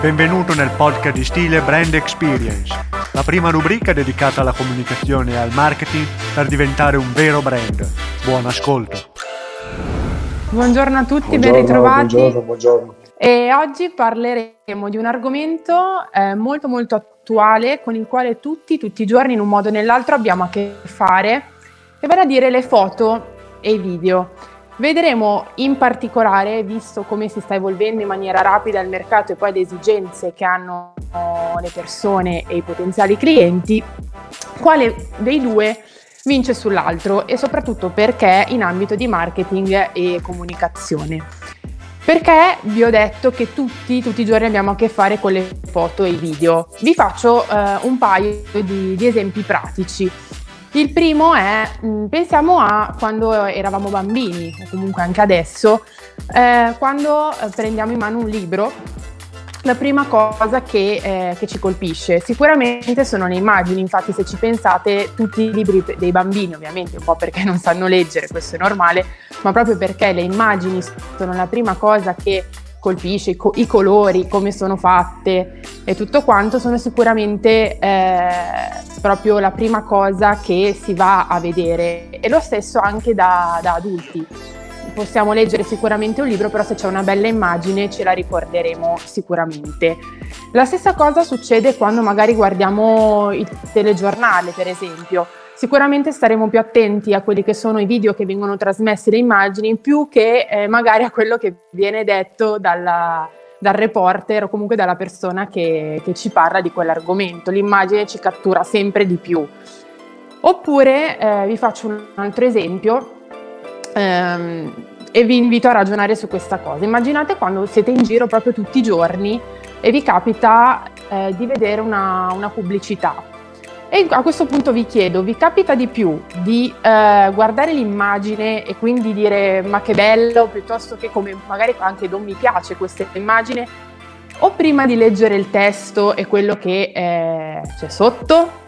Benvenuto nel podcast di stile Brand Experience, la prima rubrica dedicata alla comunicazione e al marketing per diventare un vero brand. Buon ascolto. Buongiorno a tutti, buongiorno, ben ritrovati. Buongiorno, buongiorno. E oggi parleremo di un argomento eh, molto molto attuale con il quale tutti, tutti i giorni in un modo o nell'altro abbiamo a che fare, e vale a dire le foto e i video. Vedremo in particolare, visto come si sta evolvendo in maniera rapida il mercato e poi le esigenze che hanno le persone e i potenziali clienti, quale dei due vince sull'altro e soprattutto perché in ambito di marketing e comunicazione. Perché vi ho detto che tutti, tutti i giorni abbiamo a che fare con le foto e i video. Vi faccio eh, un paio di, di esempi pratici. Il primo è, mm, pensiamo a quando eravamo bambini, o comunque anche adesso, eh, quando eh, prendiamo in mano un libro, la prima cosa che, eh, che, ci colpisce. Sicuramente sono le immagini, infatti se ci pensate tutti i libri dei bambini, ovviamente un po' perché non sanno leggere, questo è normale, ma proprio perché le immagini sono la prima cosa che colpisce, i, co- i colori, come sono fatte e tutto quanto sono sicuramente eh, proprio la prima cosa che si va a vedere e lo stesso anche da, da adulti. Possiamo leggere sicuramente un libro, però se c'è una bella immagine ce la ricorderemo sicuramente. La stessa cosa succede quando magari guardiamo il telegiornale, per esempio sicuramente staremo più attenti a quelli che sono i video che vengono trasmessi, le immagini, più che eh, magari a quello che viene detto dalla, dal reporter o comunque dalla persona che, che, ci parla di quell'argomento. L'immagine ci cattura sempre di più. Oppure eh, vi faccio un altro esempio ehm, e vi invito a ragionare su questa cosa. Immaginate quando siete in giro proprio tutti i giorni e vi capita eh, di vedere una, una pubblicità e a questo punto vi chiedo, vi capita di più di eh, guardare l'immagine e quindi dire ma che bello, piuttosto che come magari anche non mi piace questa immagine, o prima di leggere il testo e quello che eh, c'è sotto?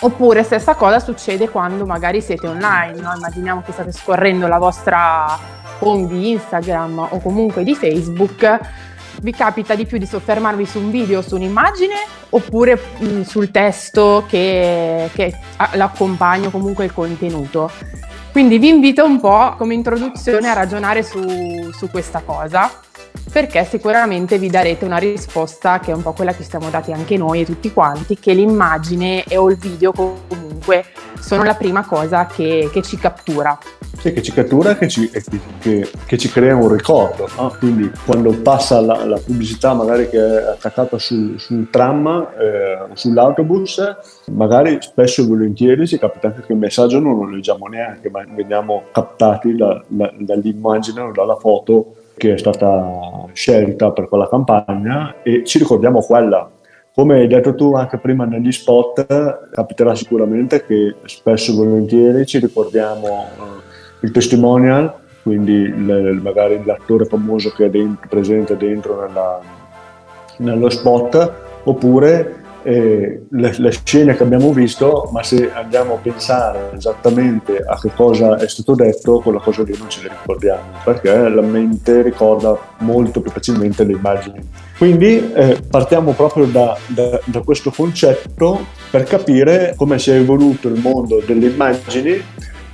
Oppure stessa cosa succede quando magari siete online, no? immaginiamo che state scorrendo la vostra home di Instagram o comunque di Facebook vi capita di più di soffermarvi su un video su un'immagine oppure mh, mm, sul testo che, che l'accompagna comunque il contenuto? Quindi vi invito un po' come introduzione a ragionare su, su questa cosa perché sicuramente vi darete una risposta che è un po' quella che stiamo dati anche noi e tutti quanti, che l'immagine o il video comunque sono la prima cosa che, che ci cattura. Sì, che ci cattura e che ci, che, che ci crea un ricordo. No? Quindi quando passa la, la, pubblicità magari che è attaccata su, sul tram eh, sull'autobus, magari spesso e volentieri ci capita anche che il messaggio non lo leggiamo neanche, ma veniamo captati da, da, dall'immagine o dalla foto che è stata scelta per quella campagna e ci ricordiamo quella. Come hai detto tu anche prima negli spot, capiterà sicuramente che spesso e volentieri ci ricordiamo uh, il testimonial, quindi il, magari l'attore famoso che è dentro, presente dentro nella, nello spot, oppure eh, le, le, scene che abbiamo visto, ma se andiamo a pensare esattamente a che cosa è stato detto, quella cosa lì non ce le ricordiamo, perché la mente ricorda molto più facilmente le immagini. Quindi eh, partiamo proprio da, da, da questo concetto per capire come si è evoluto il mondo delle immagini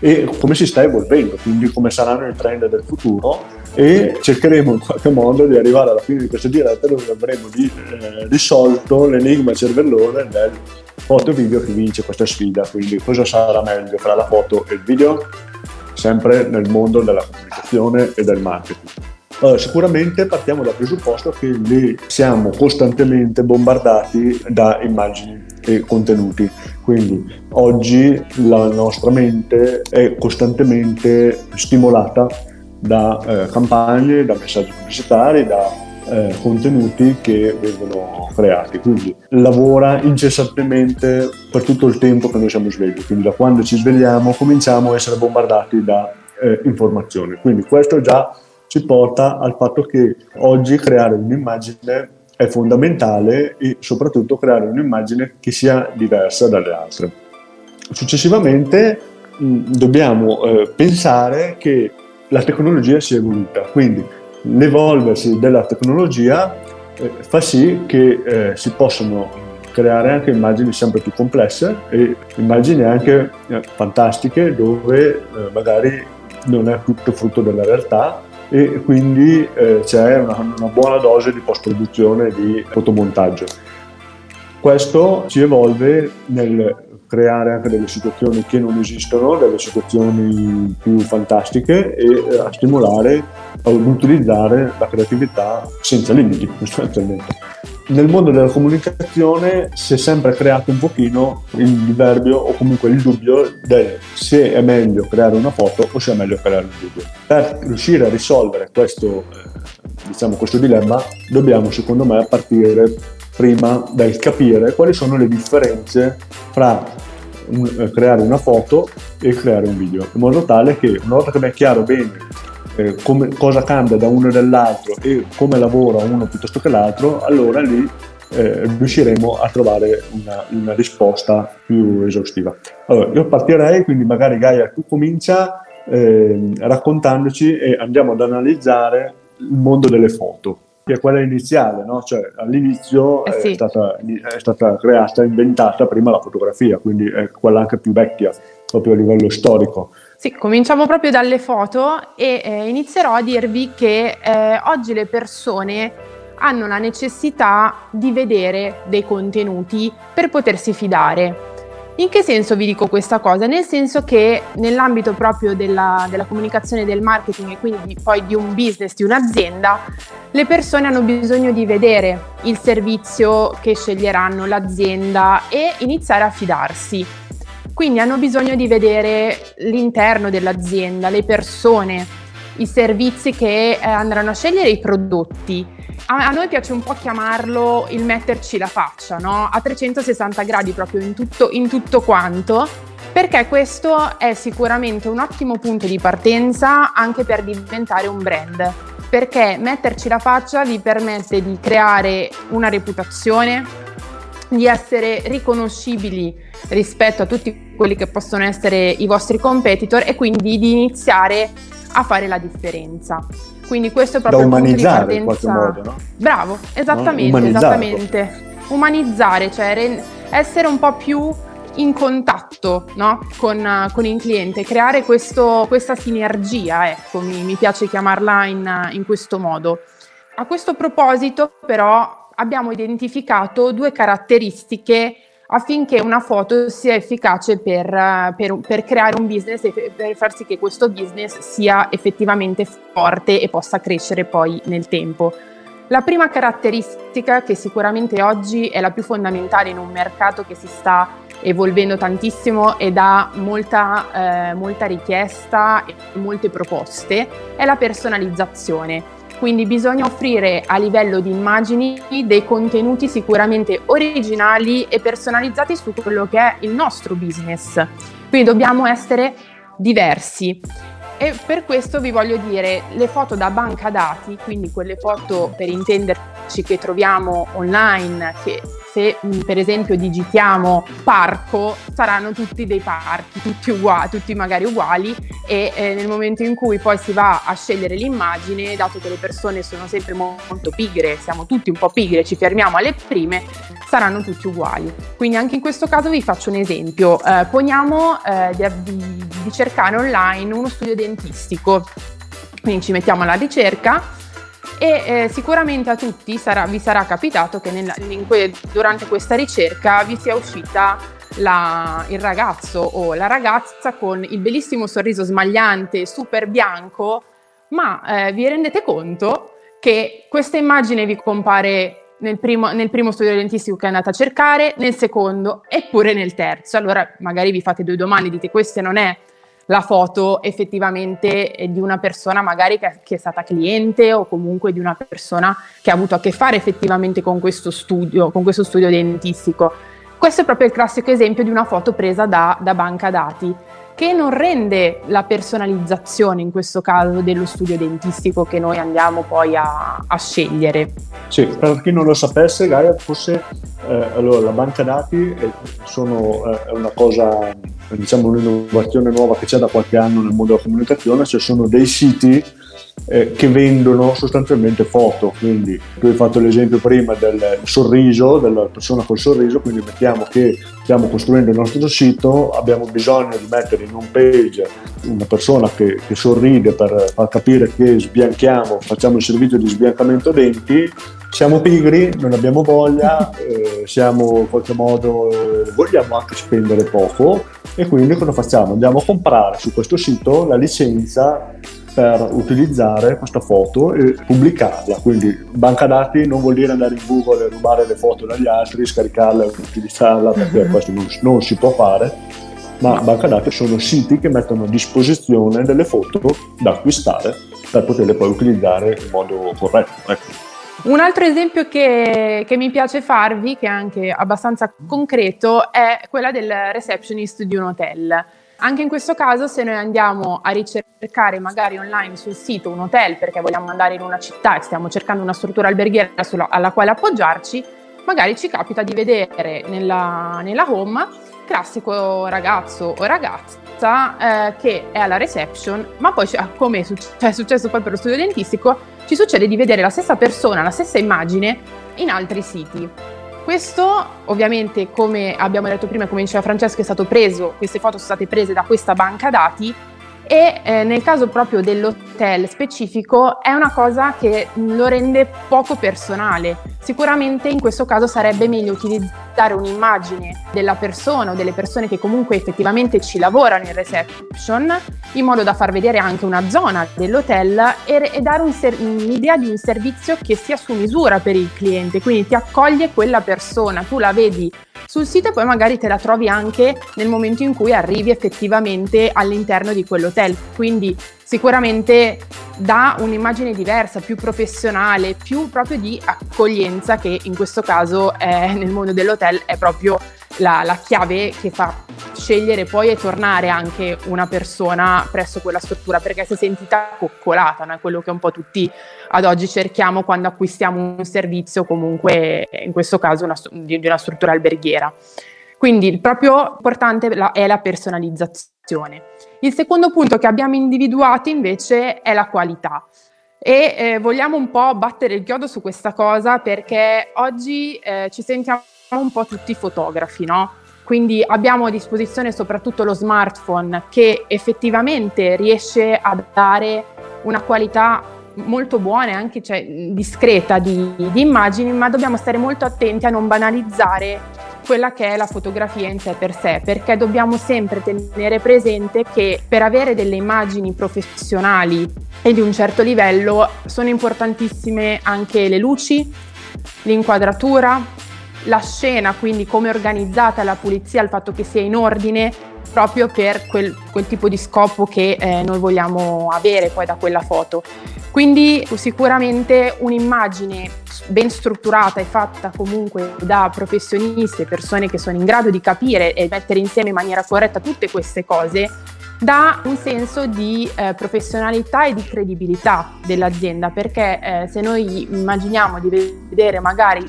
e come si sta evolvendo, quindi come saranno i trend del futuro e cercheremo in qualche modo di arrivare alla fine di questa diretta dove avremo di, eh, risolto l'enigma cervellone del foto video che vince questa sfida. Quindi cosa sarà meglio fra la foto e il video? Sempre nel mondo della comunicazione e del marketing. Allora, sicuramente partiamo dal presupposto che lì siamo costantemente bombardati da immagini e contenuti. Quindi oggi la nostra mente è costantemente stimolata da eh, campagne, da messaggi pubblicitari, da eh, contenuti che vengono creati. Quindi lavora incessantemente per tutto il tempo che noi siamo svegli, quindi da quando ci svegliamo cominciamo a essere bombardati da eh, informazioni. Quindi questo già ci porta al fatto che oggi creare un'immagine è fondamentale e soprattutto creare un'immagine che sia diversa dalle altre. Successivamente mh, dobbiamo eh, pensare che la tecnologia si è evoluta, quindi l'evolversi della tecnologia eh, fa sì che eh, si possano creare anche immagini sempre più complesse e immagini anche eh, fantastiche dove eh, magari non è tutto frutto della realtà e quindi eh, c'è una, una, buona dose di post-produzione e di fotomontaggio. Questo ci evolve nel creare anche delle situazioni che non esistono, delle situazioni più fantastiche e eh, a stimolare ad utilizzare la creatività senza limiti, sostanzialmente. Nel mondo della comunicazione si è sempre creato un pochino il diverbio o comunque il dubbio del se è meglio creare una foto o se è meglio creare un video. Per riuscire a risolvere questo, eh, diciamo, questo dilemma dobbiamo secondo me partire prima dal capire quali sono le differenze fra eh, creare una foto e creare un video, in modo tale che una volta che mi è chiaro bene eh, come, cosa cambia da uno e dall'altro e come lavora uno piuttosto che l'altro, allora lì eh, riusciremo a trovare una, una, risposta più esaustiva. Allora, io partirei, quindi magari Gaia tu comincia eh, raccontandoci e andiamo ad analizzare il mondo delle foto che è quella iniziale, no? cioè all'inizio eh sì. è, stata, è, stata, creata, inventata prima la fotografia, quindi è quella anche più vecchia, proprio a livello storico. Sì, cominciamo proprio dalle foto e eh, inizierò a dirvi che eh, oggi le persone hanno la necessità di vedere dei contenuti per potersi fidare. In che senso vi dico questa cosa? Nel senso che nell'ambito proprio della, della comunicazione del marketing e quindi poi di un business, di un'azienda, le persone hanno bisogno di vedere il servizio che sceglieranno, l'azienda e iniziare a fidarsi. Quindi hanno bisogno di vedere l'interno dell'azienda, le persone, i servizi che eh, andranno a scegliere, i prodotti. A, a, noi piace un po' chiamarlo il metterci la faccia, no? A 360 gradi proprio in tutto, in tutto quanto, perché questo è sicuramente un ottimo punto di partenza anche per diventare un brand. Perché metterci la faccia vi permette di creare una reputazione, di essere riconoscibili rispetto a tutti quelli che possono essere i vostri competitor e quindi di iniziare a fare la differenza. Quindi questo è proprio da umanizzare di partenza. Modo, no? Bravo, esattamente, no? esattamente. Umanizzare, cioè re- essere un po' più in contatto no? con, con, il cliente, creare questo, questa sinergia, ecco, mi, mi piace chiamarla in, in questo modo. A questo proposito, però, abbiamo identificato due caratteristiche affinché una foto sia efficace per, per, per, creare un business e per far sì che questo business sia effettivamente forte e possa crescere poi nel tempo. La prima caratteristica, che sicuramente oggi è la più fondamentale in un mercato che si sta evolvendo tantissimo ed ha molta, eh, molta richiesta e molte proposte, è la personalizzazione. Quindi bisogna offrire a livello di immagini dei contenuti sicuramente originali e personalizzati su quello che è il nostro business. Quindi dobbiamo essere diversi. E per questo vi voglio dire, le foto da banca dati, quindi quelle foto per intenderci che troviamo online, che se mm, per esempio digitiamo parco saranno tutti dei parchi, tutti uguali, tutti magari uguali e eh, nel momento in cui poi si va a scegliere l'immagine, dato che le persone sono sempre molto pigre, siamo tutti un po' pigre, ci fermiamo alle prime, saranno tutti uguali. Quindi anche in questo caso vi faccio un esempio, eh, poniamo eh, di, di cercare online uno studio dentistico, quindi ci mettiamo alla ricerca e eh, sicuramente a tutti sarà, vi sarà capitato che nella, que, durante questa ricerca vi sia uscita la, il ragazzo o la ragazza con il bellissimo sorriso smagliante, super bianco, ma eh, vi rendete conto che questa immagine vi compare nel primo, nel primo, studio dentistico che andate a cercare, nel secondo e pure nel terzo. Allora magari vi fate due domande, dite questa non è la foto effettivamente di una persona magari che, che, è stata cliente o comunque di una persona che ha avuto a che fare effettivamente con questo studio, con questo studio dentistico. Questo è proprio il classico esempio di una foto presa da, da banca dati che non rende la personalizzazione in questo caso dello studio dentistico che noi andiamo poi a, a scegliere. Sì, per chi non lo sapesse, Gaia, forse eh, allora, la banca dati è, sono, eh, è una cosa, diciamo un'innovazione nuova che c'è da qualche anno nel mondo della comunicazione, cioè sono dei siti eh, che vendono sostanzialmente foto. Quindi tu hai fatto l'esempio prima del sorriso, della persona col sorriso, quindi mettiamo che stiamo costruendo il nostro sito, abbiamo bisogno di mettere in un page una persona che, che sorride per far capire che sbianchiamo, facciamo il servizio di sbiancamento denti, siamo pigri, non abbiamo voglia, eh, siamo in qualche modo, eh, vogliamo anche spendere poco e quindi cosa facciamo? Andiamo a comprare su questo sito la licenza per utilizzare questa foto e pubblicarla. Quindi banca dati non vuol dire andare in Google e rubare le foto dagli altri, scaricarla e utilizzarla perché questo non, non si può fare, ma banca dati sono siti che mettono a disposizione delle foto da acquistare per poterle poi utilizzare in modo corretto. Ecco. Un altro esempio che, che, mi piace farvi, che è anche abbastanza concreto, è quella del receptionist di un hotel. Anche in questo caso, se noi andiamo a ricercare magari online sul sito un hotel perché vogliamo andare in una città e stiamo cercando una struttura alberghiera sulla, alla quale appoggiarci, magari ci capita di vedere nella, nella home classico ragazzo o ragazza eh, che è alla reception, ma poi come è successo, è successo poi per lo studio dentistico, ci succede di vedere la stessa persona, la stessa immagine in altri siti. Questo ovviamente, come abbiamo detto prima, come diceva Francesco, è stato preso, queste foto sono state prese da questa banca dati e eh, nel caso proprio dell'hotel specifico è una cosa che lo rende poco personale. Sicuramente in questo caso sarebbe meglio utilizzare un'immagine della persona o delle persone che comunque effettivamente ci lavorano in reception in modo da far vedere anche una zona dell'hotel e, e dare un ser- un'idea di un servizio che sia su misura per il cliente, quindi ti accoglie quella persona, tu la vedi sul sito e poi magari te la trovi anche nel momento in cui arrivi effettivamente all'interno di quell'hotel. Quindi sicuramente dà un'immagine diversa, più professionale, più proprio di accoglienza che in questo caso è, nel mondo dell'hotel è proprio la, la, chiave che fa scegliere poi e tornare anche una persona presso quella struttura perché si è sentita coccolata, no? è quello che un po' tutti ad oggi cerchiamo quando acquistiamo un servizio, comunque in questo caso una, di, una struttura alberghiera. Quindi il proprio importante è la personalizzazione. Il secondo punto che abbiamo individuato invece è la qualità. E eh, vogliamo un po' battere il chiodo su questa cosa perché oggi eh, ci sentiamo un po' tutti fotografi, no? Quindi abbiamo a disposizione soprattutto lo smartphone che effettivamente riesce a dare una qualità molto buona e anche cioè, discreta di, di, immagini, ma dobbiamo stare molto attenti a non banalizzare quella che è la fotografia in sé per sé, perché dobbiamo sempre tenere presente che per avere delle immagini professionali e di un certo livello sono importantissime anche le luci, l'inquadratura, la scena, quindi come è organizzata la pulizia, il fatto che sia in ordine, proprio per quel, quel tipo di scopo che eh, noi vogliamo avere poi da quella foto. Quindi sicuramente un'immagine ben strutturata e fatta comunque da professionisti persone che sono in grado di capire e mettere insieme in maniera corretta tutte queste cose dà un senso di eh, professionalità e di credibilità dell'azienda perché eh, se noi immaginiamo di vedere magari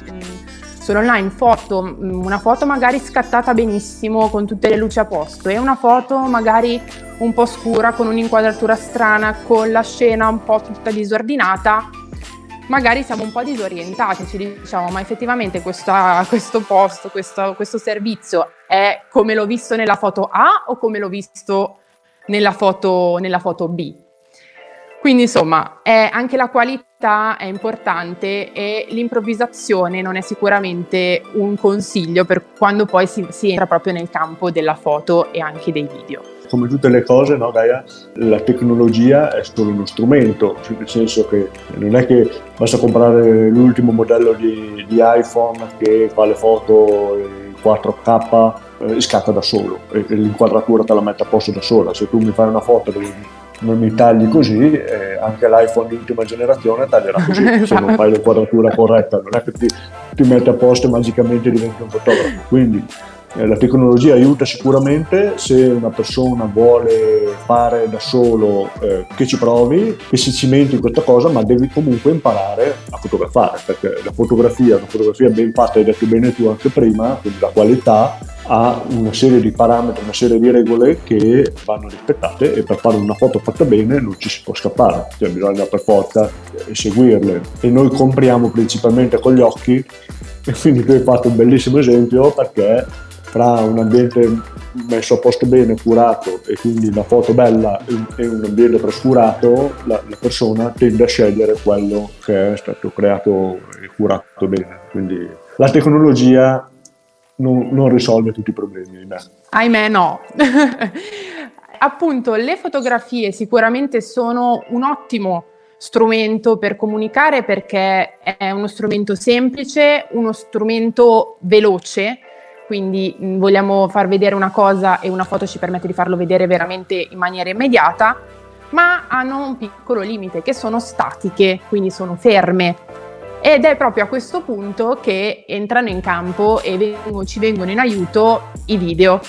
mh, sull'online foto, mm, una foto magari scattata benissimo con tutte le luci a posto e una foto magari un po' scura con un'inquadratura strana, con la scena un po' tutta disordinata, magari siamo un po' disorientati, ci diciamo ma effettivamente questa, questo posto, questo, questo servizio è come l'ho visto nella foto A o come l'ho visto nella foto, nella foto B? Quindi insomma, anche la qualità è importante e l'improvvisazione non è sicuramente un consiglio per quando poi si, si entra proprio nel campo della foto e anche dei video come tutte le cose, no, Gaia, la tecnologia è solo uno strumento, cioè nel senso che non è che basta comprare l'ultimo modello di, di iPhone che fa le foto in 4K e scatta da solo e l'inquadratura te la mette a posto da sola. Se tu mi fai una foto dove non mi tagli così, eh, anche l'iPhone di ultima generazione taglierà così, se non fai l'inquadratura corretta, non è che ti, ti metti a posto e magicamente diventi un fotografo. Quindi eh, la tecnologia aiuta sicuramente se una persona vuole fare da solo eh, che ci provi, che si cimenti in questa cosa, ma devi comunque imparare a fotografare, perché la fotografia, una fotografia ben fatta, hai detto bene tu anche prima, quindi la qualità, ha una serie di parametri, una serie di regole che vanno rispettate e per fare una foto fatta bene non ci si può scappare, cioè bisogna per forza seguirle e noi compriamo principalmente con gli occhi e quindi tu hai fatto un bellissimo esempio perché fra un ambiente messo a posto bene, curato e quindi la foto bella e un ambiente trascurato, la, la persona tende a scegliere quello che è stato creato e curato bene. Quindi la tecnologia non, non risolve tutti i problemi, ahimè. Ahimè no. Appunto, le fotografie sicuramente sono un ottimo strumento per comunicare perché è uno strumento semplice, uno strumento veloce, quindi vogliamo far vedere una cosa e una foto ci permette di farlo vedere veramente in maniera immediata, ma hanno un piccolo limite che sono statiche, quindi sono ferme. Ed è proprio a questo punto che entrano in campo e vengono, ci vengono in aiuto i video,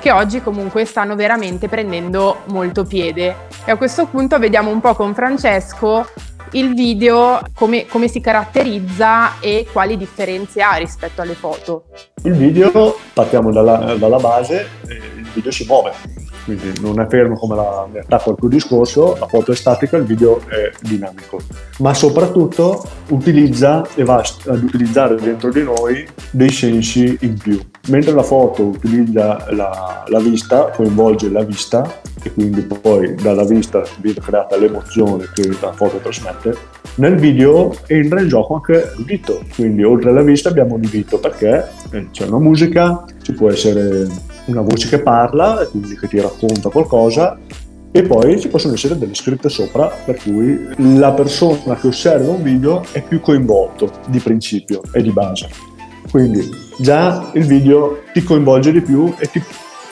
che oggi comunque stanno veramente prendendo molto piede. E a questo punto vediamo un po' con Francesco il video come, come si caratterizza e quali differenze ha rispetto alle foto. Il video, partiamo dalla, dalla base, il video si muove, quindi non è fermo come la metà al tuo discorso, la foto è statica, il video è dinamico, ma soprattutto utilizza e va ad utilizzare dentro di noi dei sensi in più. Mentre la foto utilizza la, la vista, coinvolge la vista e quindi poi dalla vista viene creata l'emozione che la foto trasmette, nel video entra in gioco anche l'udito, quindi oltre alla vista abbiamo l'udito perché eh, c'è una musica, ci può essere una voce che parla, quindi che ti racconta qualcosa, e poi ci possono essere delle scritte sopra, per cui la persona che osserva un video è più coinvolto di principio e di base. Quindi già il video ti coinvolge di più e ti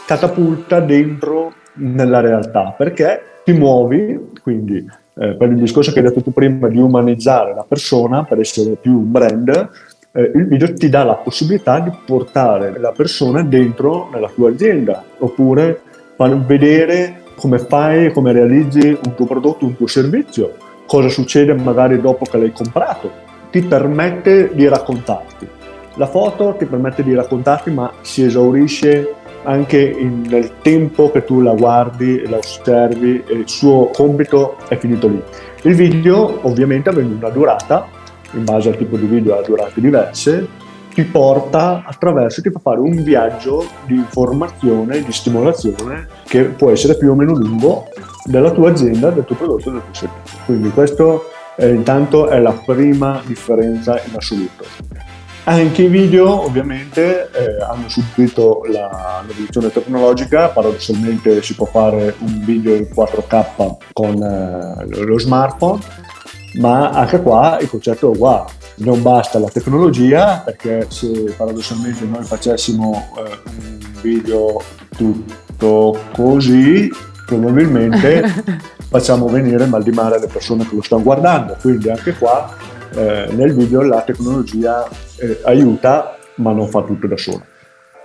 catapulta dentro nella realtà perché ti muovi, quindi eh, per il discorso che hai detto tu prima di umanizzare la persona per essere più un brand, eh, il video ti dà la possibilità di portare la persona dentro nella tua azienda oppure far vedere come fai, come realizzi un tuo prodotto, un tuo servizio, cosa succede magari dopo che l'hai comprato, ti permette di raccontarti. La foto ti permette di raccontarti ma si esaurisce anche in, nel tempo che tu la guardi, la osservi e il suo compito è finito lì. Il video ovviamente avendo una durata in base al tipo di video ha durate diverse, ti porta attraverso, ti fa fare un viaggio di informazione, di stimolazione che può essere più o meno lungo della tua azienda, del tuo prodotto, del tuo servizio. Quindi questo eh, intanto è la prima differenza in assoluto. Anche i video ovviamente eh, hanno subito la, l'evoluzione tecnologica, paradossalmente si può fare un video in 4K con eh, lo smartphone, ma anche qua il concetto è uguale. Non basta la tecnologia perché se paradossalmente noi facessimo eh, un video tutto così, probabilmente facciamo venire mal di mare alle persone che lo stanno guardando. Quindi anche qua eh, nel video la tecnologia eh, aiuta ma non fa tutto da sola.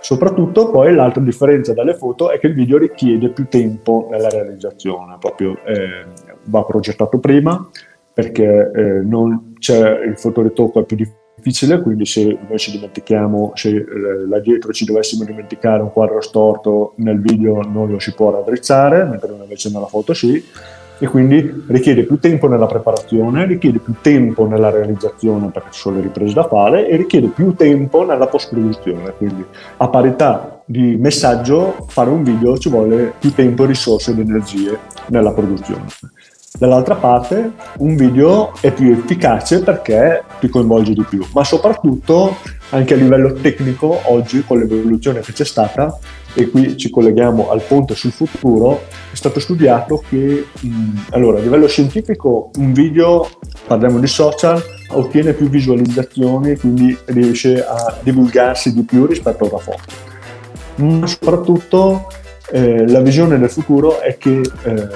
Soprattutto poi l'altra differenza dalle foto è che il video richiede più tempo nella realizzazione, proprio eh, va progettato prima, perché eh, non c'è il fotoritocco è più difficile, quindi se noi ci dimentichiamo, se eh, là dietro ci dovessimo dimenticare un quadro storto nel video non lo si può raddrizzare, mentre invece nella foto sì, e quindi richiede più tempo nella preparazione, richiede più tempo nella realizzazione perché ci sono le riprese da fare e richiede più tempo nella post-produzione, quindi a parità di messaggio fare un video ci vuole più tempo, risorse ed energie nella produzione. Dall'altra parte un video è più efficace perché ti coinvolge di più, ma soprattutto anche a livello tecnico oggi con l'evoluzione che c'è stata e qui ci colleghiamo al ponte sul futuro, è stato studiato che mh, allora, a livello scientifico un video, parliamo di social, ottiene più visualizzazioni, quindi riesce a divulgarsi di più rispetto a una foto. Ma soprattutto eh, la visione del futuro è che eh,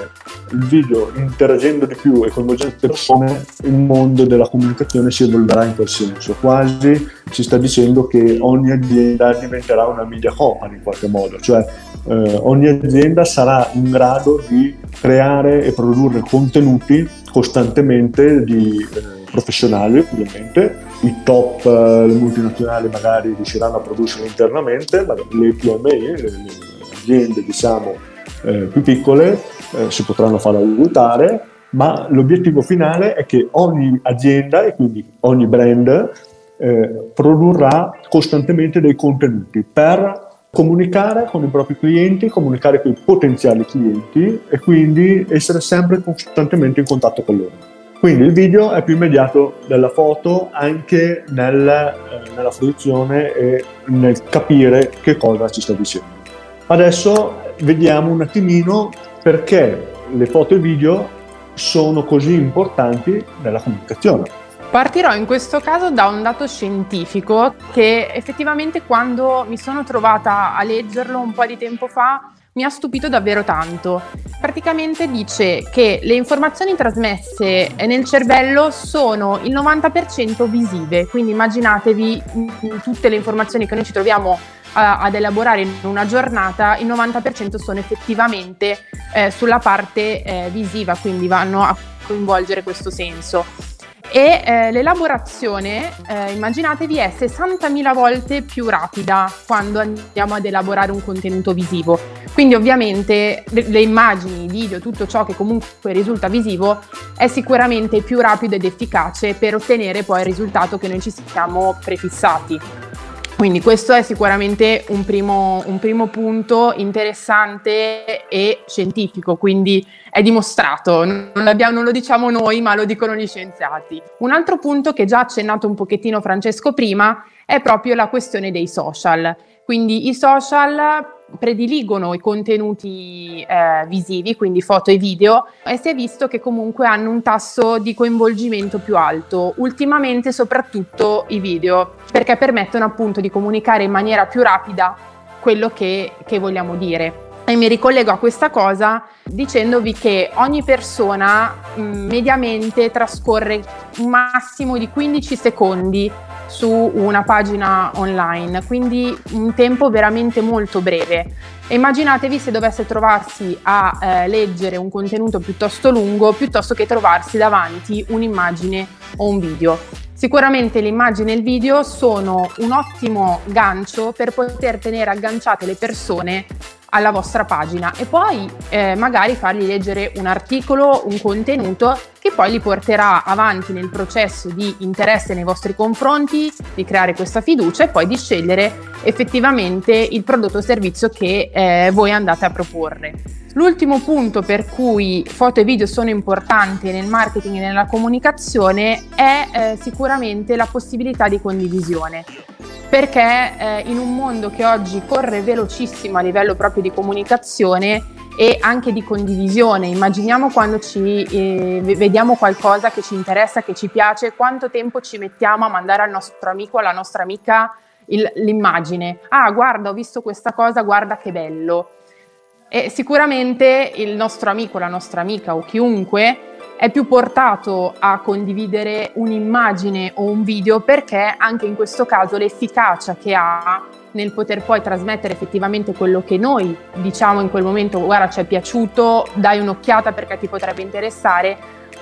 il video interagendo di più e coinvolgendo le persone, il mondo della comunicazione si evolverà in quel senso. Quasi si sta dicendo che ogni azienda diventerà una media company in qualche modo, cioè eh, ogni azienda sarà in grado di creare e produrre contenuti costantemente di eh, professionali ovviamente i top, eh, multinazionali magari riusciranno a produrre internamente, ma le PMI, le, le aziende diciamo eh, più piccole eh, si potranno far aiutare, ma l'obiettivo finale è che ogni azienda e quindi ogni brand eh, produrrà costantemente dei contenuti per comunicare con i propri clienti, comunicare con i potenziali clienti e quindi essere sempre costantemente in contatto con loro. Quindi il video è più immediato della foto anche nel, eh, nella fruizione e nel capire che cosa ci sta dicendo. Adesso vediamo un attimino perché le foto e video sono così importanti nella comunicazione. Partirò in questo caso da un dato scientifico che effettivamente quando mi sono trovata a leggerlo un po' di tempo fa mi ha stupito davvero tanto. Praticamente dice che le informazioni trasmesse nel cervello sono il 90% visive, quindi immaginatevi tutte le informazioni che noi ci troviamo a, ad elaborare in una giornata, il 90% sono effettivamente eh, sulla parte eh, visiva, quindi vanno a coinvolgere questo senso e eh, l'elaborazione, eh, immaginatevi, è 60.000 volte più rapida quando andiamo ad elaborare un contenuto visivo. Quindi ovviamente le, le immagini, i video, tutto ciò che comunque risulta visivo è sicuramente più rapido ed efficace per ottenere poi il risultato che noi ci siamo prefissati. Quindi questo è sicuramente un primo, un primo, punto interessante e scientifico, quindi è dimostrato, non, non, lo diciamo noi ma lo dicono gli scienziati. Un altro punto che già ha accennato un pochettino Francesco prima è proprio la questione dei social. Quindi i social prediligono i contenuti eh, visivi, quindi foto e video, e si è visto che comunque hanno un tasso di coinvolgimento più alto, ultimamente soprattutto i video, perché permettono appunto di comunicare in maniera più rapida quello che, che vogliamo dire. E mi ricollego a questa cosa dicendovi che ogni persona mm, mediamente trascorre un massimo di 15 secondi su una pagina online, quindi un tempo veramente molto breve. Immaginatevi se dovesse trovarsi a eh, leggere un contenuto piuttosto lungo piuttosto che trovarsi davanti un'immagine o un video. Sicuramente l'immagine e il video sono un ottimo gancio per poter tenere agganciate le persone alla vostra pagina e poi eh, magari fargli leggere un articolo, un contenuto che poi li porterà avanti nel processo di interesse nei vostri confronti, di creare questa fiducia e poi di scegliere effettivamente il prodotto o servizio che eh, voi andate a proporre. L'ultimo punto per cui foto e video sono importanti nel marketing e nella comunicazione è eh, sicuramente la possibilità di condivisione perché eh, in un mondo che oggi corre velocissimo a livello proprio di comunicazione e anche di condivisione, immaginiamo quando ci eh, vediamo qualcosa che ci interessa, che ci piace, quanto tempo ci mettiamo a mandare al nostro amico o alla nostra amica il, l'immagine. Ah, guarda, ho visto questa cosa, guarda che bello. E sicuramente il nostro amico, la nostra amica o chiunque è più portato a condividere un'immagine o un video perché anche in questo caso l'efficacia che ha nel poter poi trasmettere effettivamente quello che noi diciamo in quel momento, guarda ci è piaciuto, dai un'occhiata perché ti potrebbe interessare,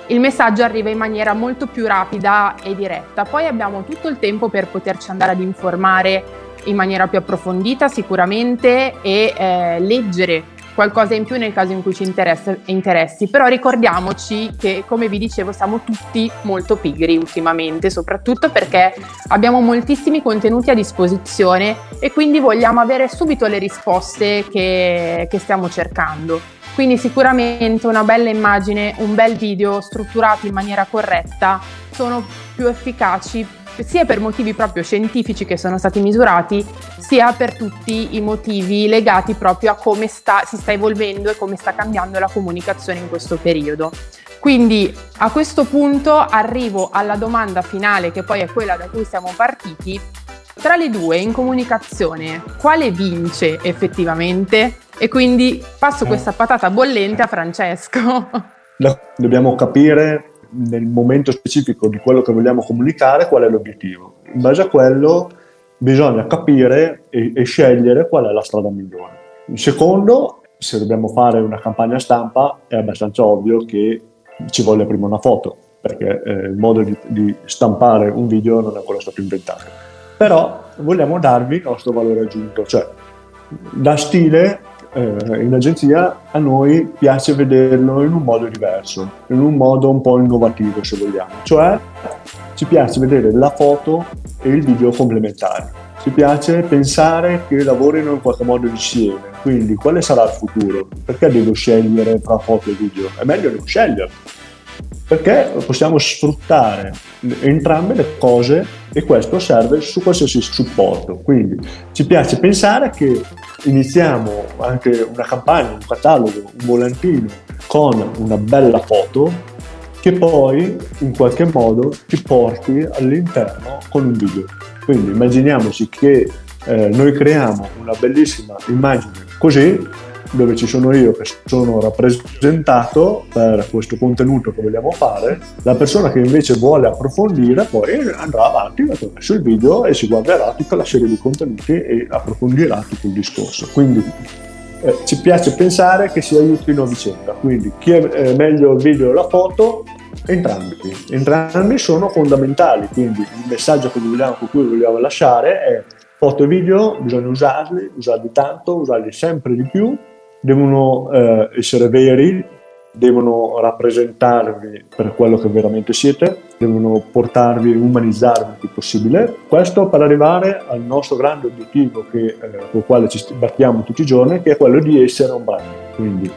il messaggio arriva in maniera molto più rapida e diretta. Poi abbiamo tutto il tempo per poterci andare ad informare in maniera più approfondita sicuramente e eh, leggere qualcosa in più nel caso in cui ci interessi, però ricordiamoci che come vi dicevo siamo tutti molto pigri ultimamente, soprattutto perché abbiamo moltissimi contenuti a disposizione e quindi vogliamo avere subito le risposte che, che stiamo cercando. Quindi sicuramente una bella immagine, un bel video strutturato in maniera corretta sono più efficaci sia per motivi proprio scientifici che sono stati misurati, sia per tutti i motivi legati proprio a come sta, si sta evolvendo e come sta cambiando la comunicazione in questo periodo. Quindi a questo punto arrivo alla domanda finale, che poi è quella da cui siamo partiti. Tra le due, in comunicazione, quale vince effettivamente? E quindi passo questa patata bollente a Francesco. Dobbiamo capire nel momento specifico di quello che vogliamo comunicare qual è l'obiettivo. In base a quello bisogna capire e, e scegliere qual è la strada migliore. Il secondo, se dobbiamo fare una campagna stampa, è abbastanza ovvio che ci voglia prima una foto. perché eh, il modo di, di stampare un video non è ancora stato inventato. Però vogliamo darvi il nostro valore aggiunto, cioè da stile eh, in agenzia a noi piace vederlo in un modo diverso, in un modo un po' innovativo se vogliamo, cioè ci piace vedere la foto e il video complementari. Ci piace pensare che lavorino in qualche modo insieme, quindi quale sarà il futuro? Perché devo scegliere tra foto e video? È meglio non scegliere, perché possiamo sfruttare entrambe le cose e questo serve su qualsiasi supporto. Quindi ci piace pensare che iniziamo anche una campagna, un catalogo, un volantino con una bella foto che poi in qualche modo ci porti all'interno con un video. Quindi immaginiamoci che eh, noi creiamo una bellissima immagine così dove ci sono io che sono rappresentato per questo contenuto che vogliamo fare, la persona che invece vuole approfondire poi andrà avanti attraverso il video e si guarderà tutta la serie di contenuti e approfondirà tutto il discorso. Quindi eh, ci piace pensare che si aiutino a vicenda, quindi chi è eh, meglio il video o la foto, entrambi. Entrambi sono fondamentali, quindi il messaggio che vogliamo, con cui vogliamo lasciare è foto e video, bisogna usarli, usarli tanto, usarli sempre di più devono eh, essere veri, devono rappresentarvi per quello che veramente siete, devono portarvi, umanizzarvi il più possibile. Questo per arrivare al nostro grande obiettivo che, eh, con il quale ci battiamo tutti i giorni, che è quello di essere un brand. Quindi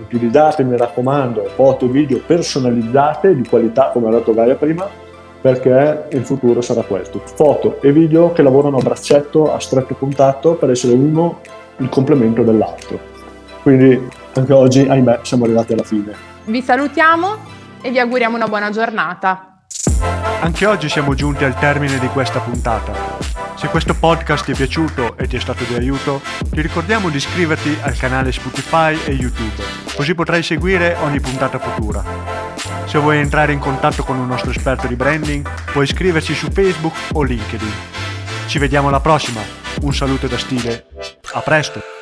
utilizzate, mi raccomando, foto e video personalizzate di qualità, come ha detto Gaia prima, perché il futuro sarà questo. Foto e video che lavorano a braccetto, a stretto contatto per essere uno il complemento dell'altro. Quindi anche oggi, ahimè, siamo arrivati alla fine. Vi salutiamo e vi auguriamo una buona giornata. Anche oggi siamo giunti al termine di questa puntata. Se questo podcast ti è piaciuto e ti è stato di aiuto, ti ricordiamo di iscriverti al canale Spotify e YouTube, così potrai seguire ogni puntata futura. Se vuoi entrare in contatto con un nostro esperto di branding, puoi iscriverci su Facebook o LinkedIn. Ci vediamo alla prossima. Un saluto da stile. A presto!